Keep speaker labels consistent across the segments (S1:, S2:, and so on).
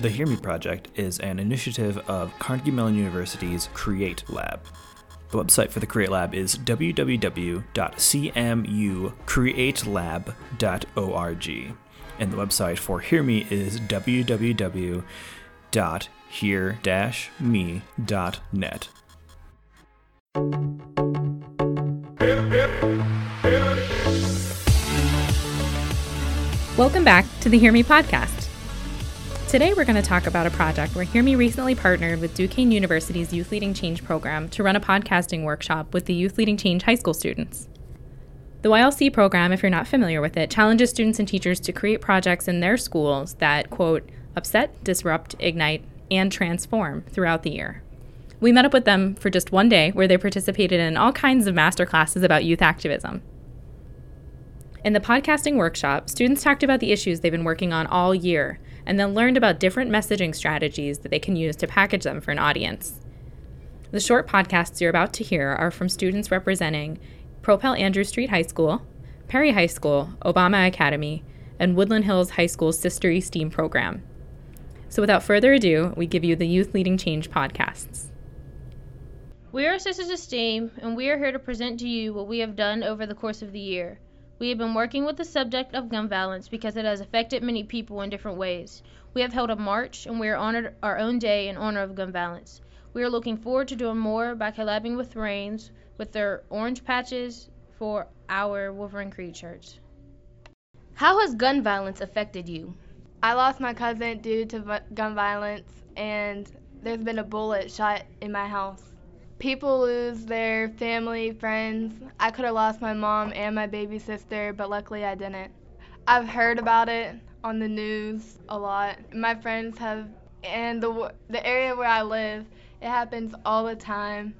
S1: The Hear Me Project is an initiative of Carnegie Mellon University's Create Lab. The website for the Create Lab is www.cmucreatelab.org. And the website for Hear Me is www.hear-me.net.
S2: Welcome back to the Hear Me podcast. Today, we're going to talk about a project where Hear Me recently partnered with Duquesne University's Youth Leading Change program to run a podcasting workshop with the Youth Leading Change high school students. The YLC program, if you're not familiar with it, challenges students and teachers to create projects in their schools that, quote, upset, disrupt, ignite, and transform throughout the year. We met up with them for just one day where they participated in all kinds of master classes about youth activism. In the podcasting workshop, students talked about the issues they've been working on all year and then learned about different messaging strategies that they can use to package them for an audience. The short podcasts you're about to hear are from students representing Propel Andrew Street High School, Perry High School, Obama Academy, and Woodland Hills High School's Sister STEAM program. So without further ado, we give you the Youth Leading Change podcasts.
S3: We are Sisters of STEAM, and we are here to present to you what we have done over the course of the year. We have been working with the subject of gun violence because it has affected many people in different ways. We have held a march and we are honored our own day in honor of gun violence. We are looking forward to doing more by collabing with Rains with their orange patches for our Wolverine Creed shirts.
S4: How has gun violence affected you?
S5: I lost my cousin due to gun violence, and there's been a bullet shot in my house people lose their family, friends. I could have lost my mom and my baby sister, but luckily I didn't. I've heard about it on the news a lot. My friends have, and the the area where I live, it happens all the time.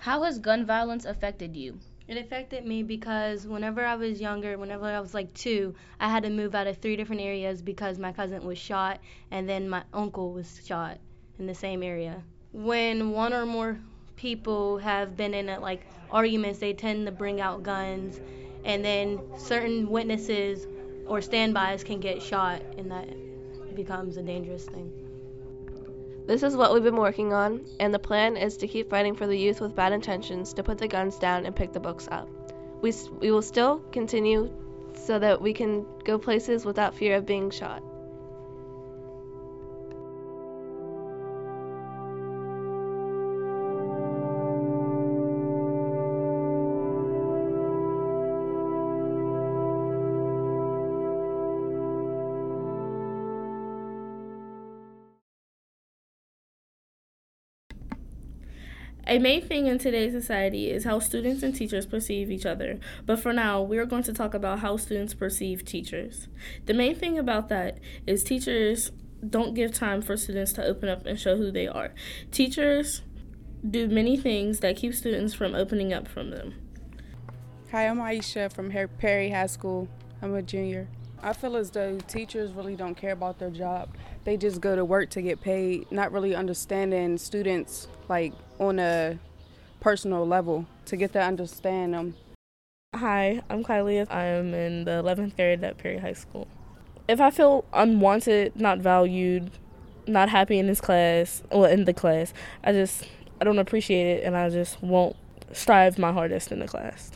S4: How has gun violence affected you?
S6: It affected me because whenever I was younger, whenever I was like two, I had to move out of three different areas because my cousin was shot and then my uncle was shot in the same area. When one or more people have been in a, like arguments, they tend to bring out guns, and then certain witnesses or standbys can get shot, and that becomes a dangerous thing.
S7: This is what we've been working on, and the plan is to keep fighting for the youth with bad intentions to put the guns down and pick the books up. We, we will still continue so that we can go places without fear of being shot.
S8: A main thing in today's society is how students and teachers perceive each other, but for now, we are going to talk about how students perceive teachers. The main thing about that is teachers don't give time for students to open up and show who they are. Teachers do many things that keep students from opening up from them.
S9: Hi, I'm Aisha from Perry High School. I'm a junior. I feel as though teachers really don't care about their job. They just go to work to get paid, not really understanding students like on a personal level to get to understand them.
S8: Hi, I'm Kylie. I am in the 11th grade at Perry High School. If I feel unwanted, not valued, not happy in this class, well, in the class, I just, I don't appreciate it and I just won't strive my hardest in the class.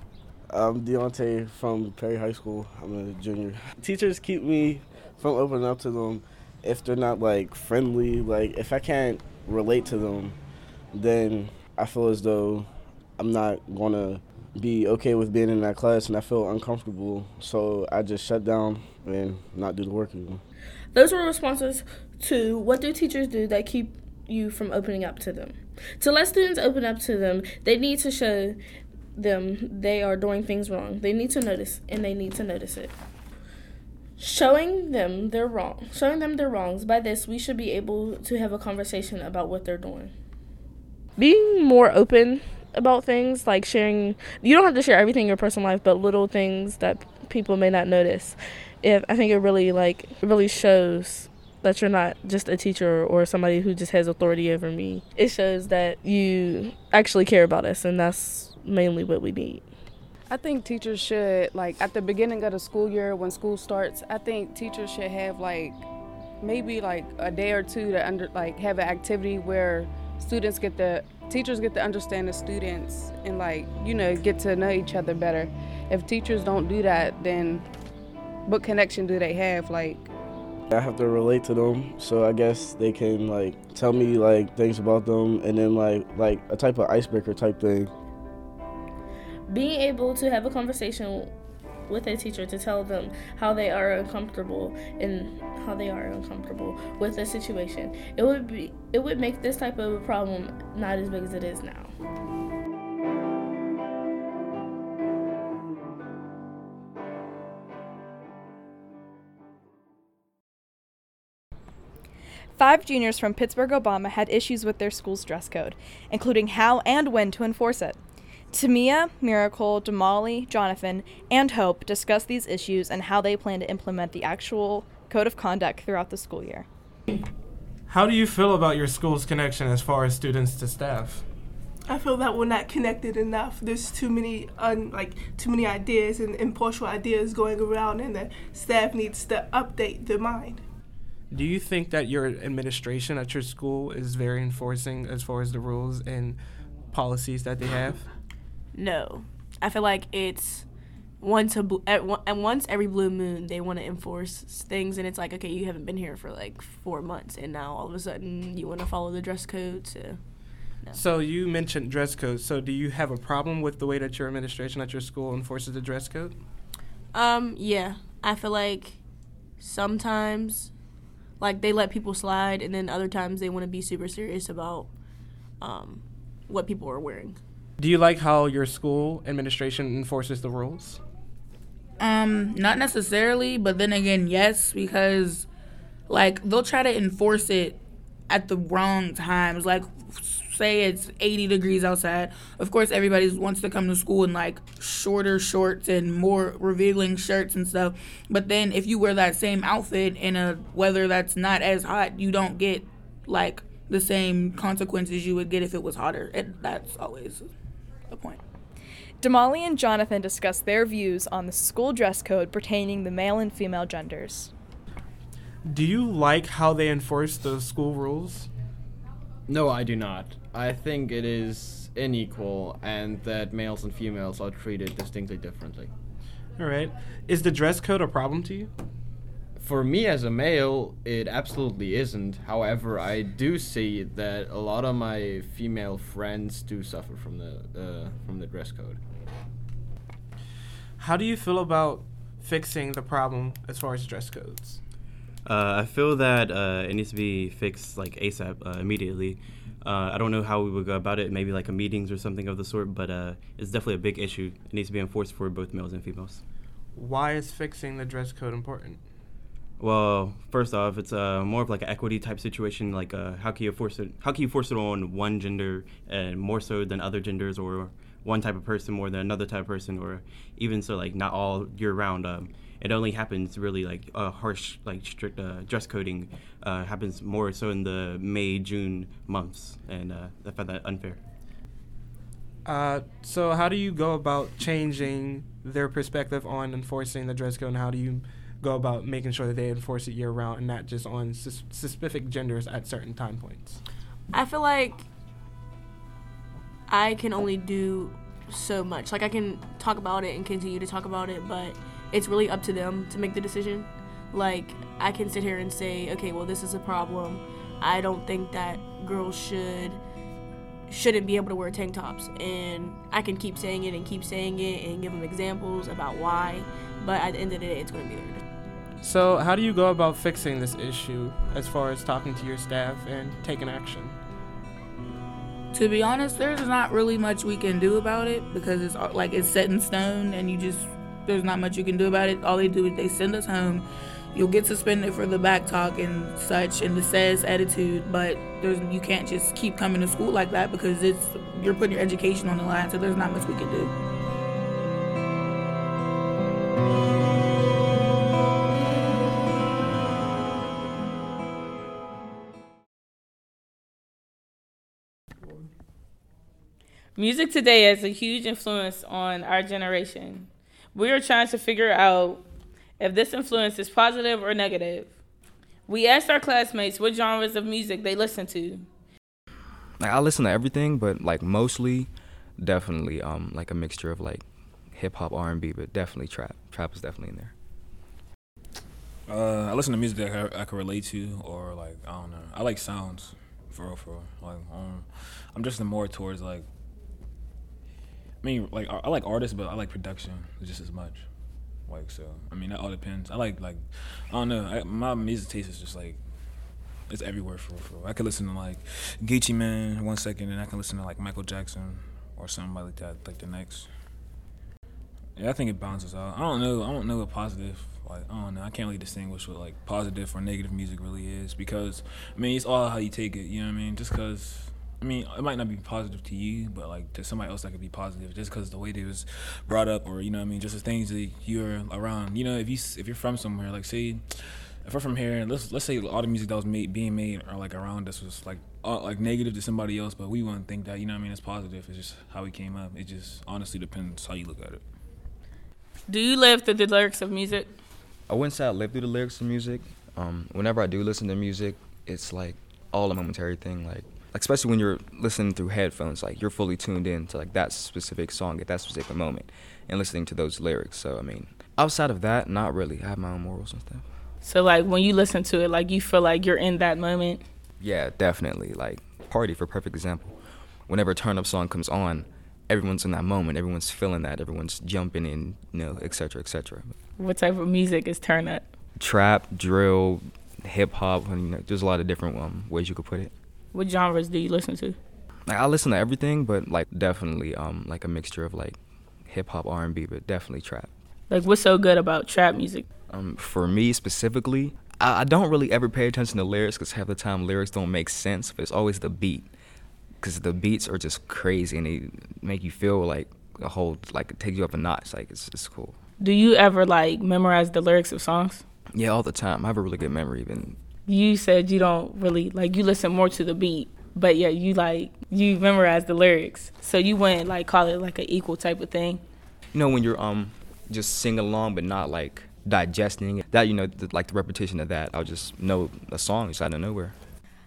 S10: I'm Deontay from Perry High School. I'm a junior. Teachers keep me from opening up to them if they're not like friendly. Like if I can't relate to them, then I feel as though I'm not gonna be okay with being in that class and I feel uncomfortable. So I just shut down and not do the work anymore.
S8: Those were responses to what do teachers do that keep you from opening up to them. To let students open up to them, they need to show them they are doing things wrong. They need to notice and they need to notice it. Showing them they're wrong. Showing them their wrongs. By this, we should be able to have a conversation about what they're doing being more open about things, like sharing. You don't have to share everything in your personal life, but little things that people may not notice. If I think it really like really shows that you're not just a teacher or somebody who just has authority over me. It shows that you actually care about us, and that's mainly what we need.
S9: I think teachers should like at the beginning of the school year when school starts. I think teachers should have like maybe like a day or two to under like have an activity where students get the teachers get to understand the students and like you know get to know each other better if teachers don't do that then what connection do they have like
S10: I have to relate to them, so I guess they can like tell me like things about them, and then like like a type of icebreaker type thing.
S8: Being able to have a conversation with a teacher to tell them how they are uncomfortable and how they are uncomfortable with a situation, it would be it would make this type of a problem not as big as it is now.
S11: Five juniors from Pittsburgh Obama had issues with their school's dress code, including how and when to enforce it. Tamia, Miracle, Damali, Jonathan, and Hope discuss these issues and how they plan to implement the actual code of conduct throughout the school year.
S12: How do you feel about your school's connection as far as students to staff?
S13: I feel that we're not connected enough. There's too many un, like too many ideas and impartial ideas going around, and the staff needs to update their mind.
S12: Do you think that your administration at your school is very enforcing as far as the rules and policies that they have?
S14: No, I feel like it's once a bl- at, at once every blue moon they want to enforce things, and it's like okay, you haven't been here for like four months, and now all of a sudden you want to follow the dress code. So
S12: So you mentioned dress code. So do you have a problem with the way that your administration at your school enforces the dress code?
S14: Um, yeah, I feel like sometimes, like they let people slide, and then other times they want to be super serious about um, what people are wearing.
S12: Do you like how your school administration enforces the rules?
S15: Um, not necessarily, but then again, yes, because like they'll try to enforce it at the wrong times. Like, say it's 80 degrees outside. Of course, everybody wants to come to school in like shorter shorts and more revealing shirts and stuff. But then if you wear that same outfit in a weather that's not as hot, you don't get like the same consequences you would get if it was hotter. It, that's always a point.
S11: Damali and Jonathan discuss their views on the school dress code pertaining the male and female genders.
S12: Do you like how they enforce the school rules?
S16: No, I do not. I think it is unequal and that males and females are treated distinctly differently.
S12: All right. Is the dress code a problem to you?
S16: For me as a male, it absolutely isn't. However, I do see that a lot of my female friends do suffer from the uh, from the dress code.
S12: How do you feel about fixing the problem as far as dress codes?
S17: Uh, I feel that uh, it needs to be fixed like ASAP, uh, immediately. Uh, I don't know how we would go about it, maybe like a meetings or something of the sort, but uh, it's definitely a big issue. It needs to be enforced for both males and females.
S12: Why is fixing the dress code important?
S17: Well, first off, it's uh, more of like an equity type situation. Like, uh, how can you force it? How can you force it on one gender and more so than other genders, or one type of person more than another type of person, or even so, like not all year round. Um, it only happens really like uh, harsh, like strict uh, dress coding uh, happens more so in the May June months, and uh, I find that unfair.
S12: Uh, so how do you go about changing their perspective on enforcing the dress code, and how do you go about making sure that they enforce it year round and not just on sus- specific genders at certain time points?
S14: I feel like I can only do so much. Like I can talk about it and continue to talk about it, but it's really up to them to make the decision. Like I can sit here and say, okay, well this is a problem. I don't think that girls should shouldn't be able to wear tank tops and I can keep saying it and keep saying it and give them examples about why, but at the end of the day it's going to be their
S12: So, how do you go about fixing this issue as far as talking to your staff and taking action?
S15: To be honest, there's not really much we can do about it because it's like it's set in stone and you just there's not much you can do about it. All they do is they send us home. You'll get suspended for the back talk and such and the says attitude, but there's you can't just keep coming to school like that because it's you're putting your education on the line. So there's not much we can do.
S18: Music today has a huge influence on our generation. We are trying to figure out if this influence is positive or negative. We asked our classmates what genres of music they listen to.
S19: Like I listen to everything, but like mostly, definitely um like a mixture of like hip hop, R and B, but definitely trap. Trap is definitely in there.
S20: Uh, I listen to music that I, I can relate to, or like I don't know. I like sounds, for real, for real. Like um, I'm just more towards like. I mean, like I, like artists, but I like production just as much. Like so, I mean that all depends. I like like I don't know. I, my music taste is just like it's everywhere for for. I could listen to like Gucci Mane one second, and I can listen to like Michael Jackson or somebody like that like the next. Yeah, I think it balances out. I don't know. I don't know what positive. Like I don't know. I can't really distinguish what like positive or negative music really is because I mean it's all how you take it. You know what I mean? Just because. I mean, it might not be positive to you, but like to somebody else, that could be positive just because the way they was brought up, or you know, what I mean, just the things that you're around. You know, if you if you're from somewhere, like say, if we're from here, let's let's say all the music that was made being made or like around us was like uh, like negative to somebody else, but we wouldn't think that. You know, what I mean, it's positive. It's just how we came up. It just honestly depends how you look at it.
S18: Do you live through the lyrics of music?
S19: I wouldn't say I live through the lyrics of music. Um, whenever I do listen to music, it's like all a momentary thing. Like, especially when you're listening through headphones, like you're fully tuned in to like that specific song at that specific moment, and listening to those lyrics. So I mean, outside of that, not really. I have my own morals and stuff.
S18: So like when you listen to it, like you feel like you're in that moment.
S19: Yeah, definitely. Like Party for perfect example. Whenever a turn up song comes on, everyone's in that moment. Everyone's feeling that. Everyone's jumping in, you know, etc., cetera, et cetera.
S18: What type of music is turn up?
S19: Trap, drill, hip hop. You know, there's a lot of different um, ways you could put it.
S18: What genres do you listen to?
S19: Like, I listen to everything, but like definitely um, like a mixture of like hip hop, R and B, but definitely trap.
S18: Like what's so good about trap music?
S19: Um, for me specifically, I, I don't really ever pay attention to lyrics because half the time lyrics don't make sense, but it's always the beat because the beats are just crazy and they make you feel like a whole like it takes you up a notch. Like it's it's cool.
S18: Do you ever like memorize the lyrics of songs?
S19: Yeah, all the time. I have a really good memory. Even
S18: you said you don't really like you listen more to the beat, but yeah, you like you memorize the lyrics. So you wouldn't like call it like an equal type of thing.
S19: You know when you're um just sing along but not like digesting it. That you know the, like the repetition of that. I'll just know a song just out of nowhere.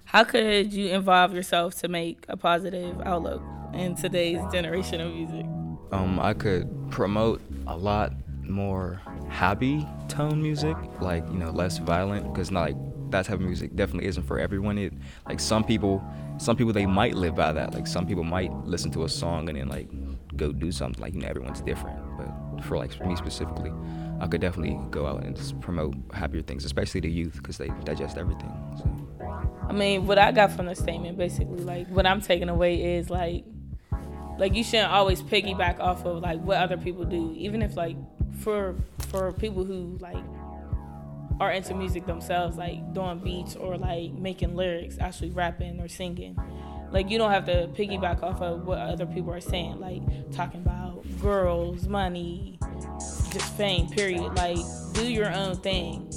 S18: How could you involve yourself to make a positive outlook in today's generation of music?
S19: Um, I could promote a lot more happy tone music, like you know, less violent, because not like that type of music definitely isn't for everyone. It like some people, some people they might live by that. Like some people might listen to a song and then like go do something. Like you know, everyone's different. But for like me specifically, I could definitely go out and just promote happier things, especially the youth, because they digest everything. So.
S18: I mean, what I got from the statement, basically, like what I'm taking away is like, like you shouldn't always piggyback off of like what other people do, even if like for for people who like are into music themselves, like doing beats or like making lyrics, actually rapping or singing. Like you don't have to piggyback off of what other people are saying, like talking about girls, money, just fame, period. Like do your own thing.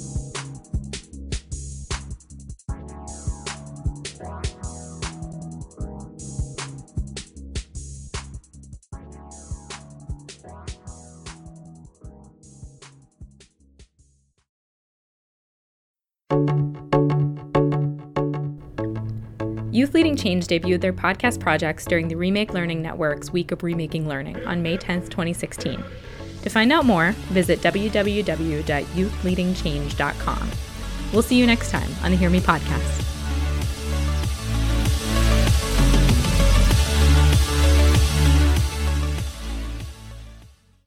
S2: Youth Leading Change debuted their podcast projects during the Remake Learning Network's Week of Remaking Learning on May 10, 2016. To find out more, visit www.youthleadingchange.com. We'll see you next time on the Hear Me podcast.